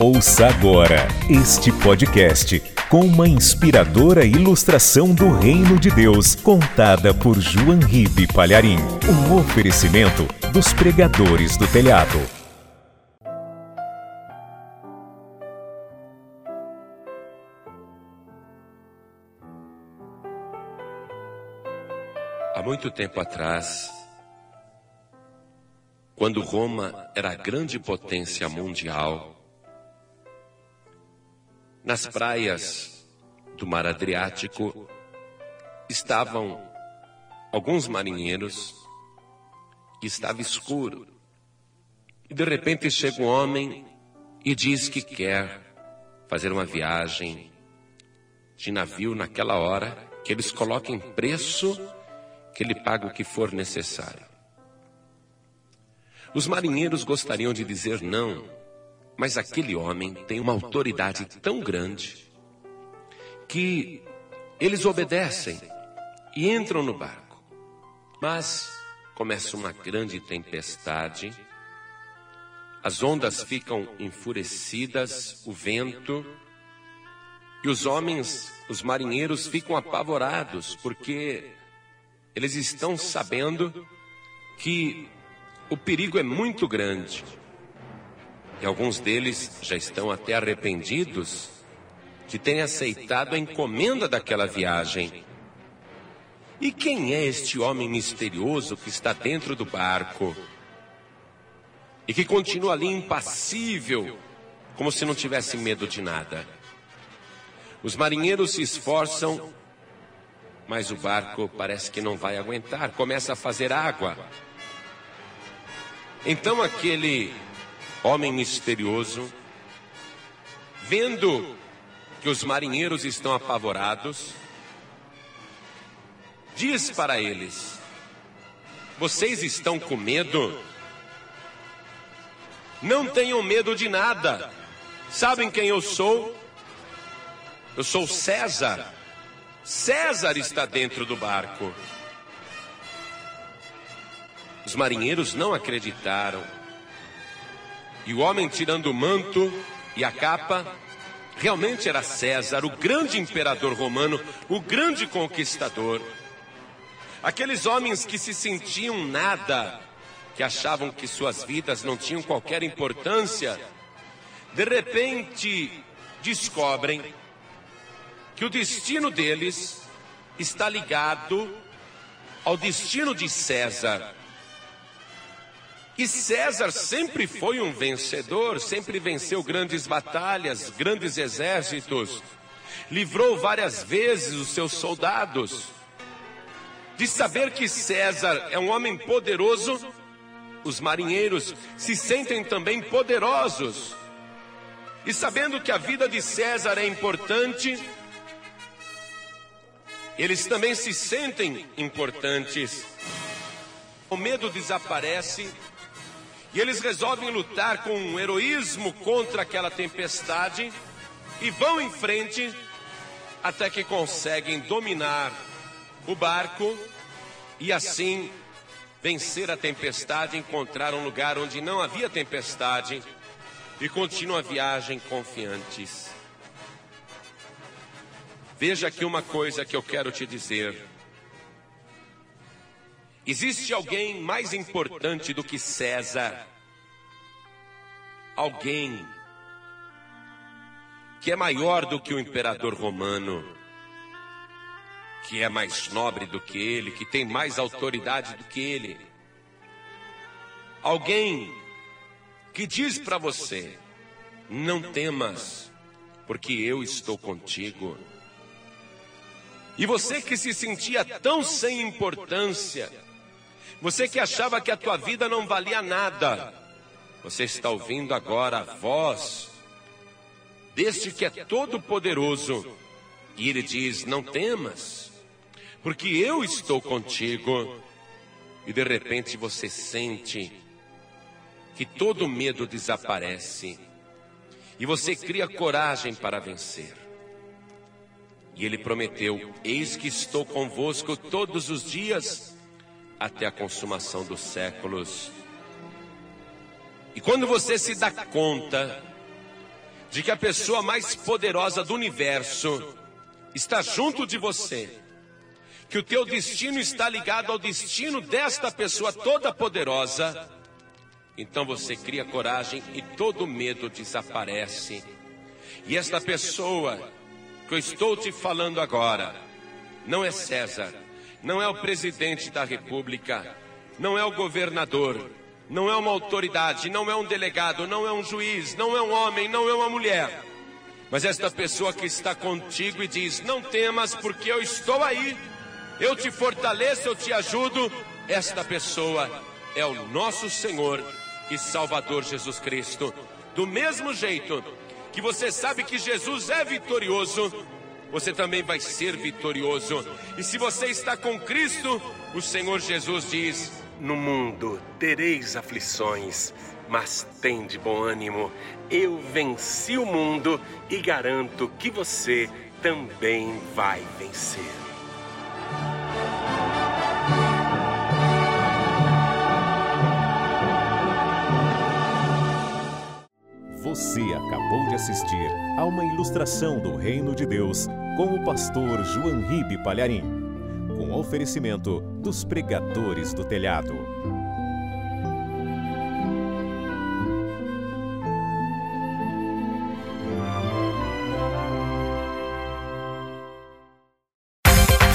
Ouça agora este podcast com uma inspiradora ilustração do Reino de Deus, contada por João Ribe Palharim. Um oferecimento dos pregadores do telhado. Há muito tempo atrás, quando Roma era a grande potência mundial, nas praias do Mar Adriático estavam alguns marinheiros e estava escuro. E de repente chega um homem e diz que quer fazer uma viagem de navio naquela hora, que eles coloquem preço, que ele paga o que for necessário. Os marinheiros gostariam de dizer não, mas aquele homem tem uma autoridade tão grande que eles obedecem e entram no barco. Mas começa uma grande tempestade, as ondas ficam enfurecidas, o vento, e os homens, os marinheiros, ficam apavorados, porque eles estão sabendo que o perigo é muito grande. E alguns deles já estão até arrependidos de terem aceitado a encomenda daquela viagem. E quem é este homem misterioso que está dentro do barco? E que continua ali impassível, como se não tivesse medo de nada. Os marinheiros se esforçam, mas o barco parece que não vai aguentar, começa a fazer água. Então aquele homem misterioso, vendo que os marinheiros estão apavorados, diz para eles: Vocês estão com medo? Não tenham medo de nada. Sabem quem eu sou? Eu sou César. César está dentro do barco. Os marinheiros não acreditaram. E o homem tirando o manto e a capa, realmente era César, o grande imperador romano, o grande conquistador. Aqueles homens que se sentiam nada, que achavam que suas vidas não tinham qualquer importância, de repente descobrem que o destino deles está ligado ao destino de César. E César sempre foi um vencedor, sempre venceu grandes batalhas, grandes exércitos, livrou várias vezes os seus soldados. De saber que César é um homem poderoso, os marinheiros se sentem também poderosos. E sabendo que a vida de César é importante, eles também se sentem importantes. O medo desaparece e eles resolvem lutar com um heroísmo contra aquela tempestade e vão em frente até que conseguem dominar o barco e assim vencer a tempestade, encontrar um lugar onde não havia tempestade e continuam a viagem confiantes. Veja aqui uma coisa que eu quero te dizer. Existe alguém mais importante do que César? Alguém que é maior do que o imperador romano, que é mais nobre do que ele, que tem mais autoridade do que ele. Alguém que diz para você: não temas, porque eu estou contigo. E você que se sentia tão sem importância, você que achava que a tua vida não valia nada, você está ouvindo agora a voz deste que é todo poderoso. E ele diz: Não temas, porque eu estou contigo. E de repente você sente que todo medo desaparece. E você cria coragem para vencer. E ele prometeu: Eis que estou convosco todos os dias até a consumação dos séculos. E quando você se dá conta de que a pessoa mais poderosa do universo está junto de você, que o teu destino está ligado ao destino desta pessoa toda poderosa, então você cria coragem e todo medo desaparece. E esta pessoa que eu estou te falando agora não é César, não é o presidente da República, não é o governador, não é uma autoridade, não é um delegado, não é um juiz, não é um homem, não é uma mulher. Mas esta pessoa que está contigo e diz: Não temas, porque eu estou aí, eu te fortaleço, eu te ajudo. Esta pessoa é o nosso Senhor e Salvador Jesus Cristo. Do mesmo jeito que você sabe que Jesus é vitorioso, você também vai ser vitorioso. E se você está com Cristo, o Senhor Jesus diz: no mundo tereis aflições, mas tem de bom ânimo. Eu venci o mundo e garanto que você também vai vencer. Você acabou de assistir a uma ilustração do Reino de Deus com o pastor João Ribe Palharim com oferecimento dos pregadores do telhado.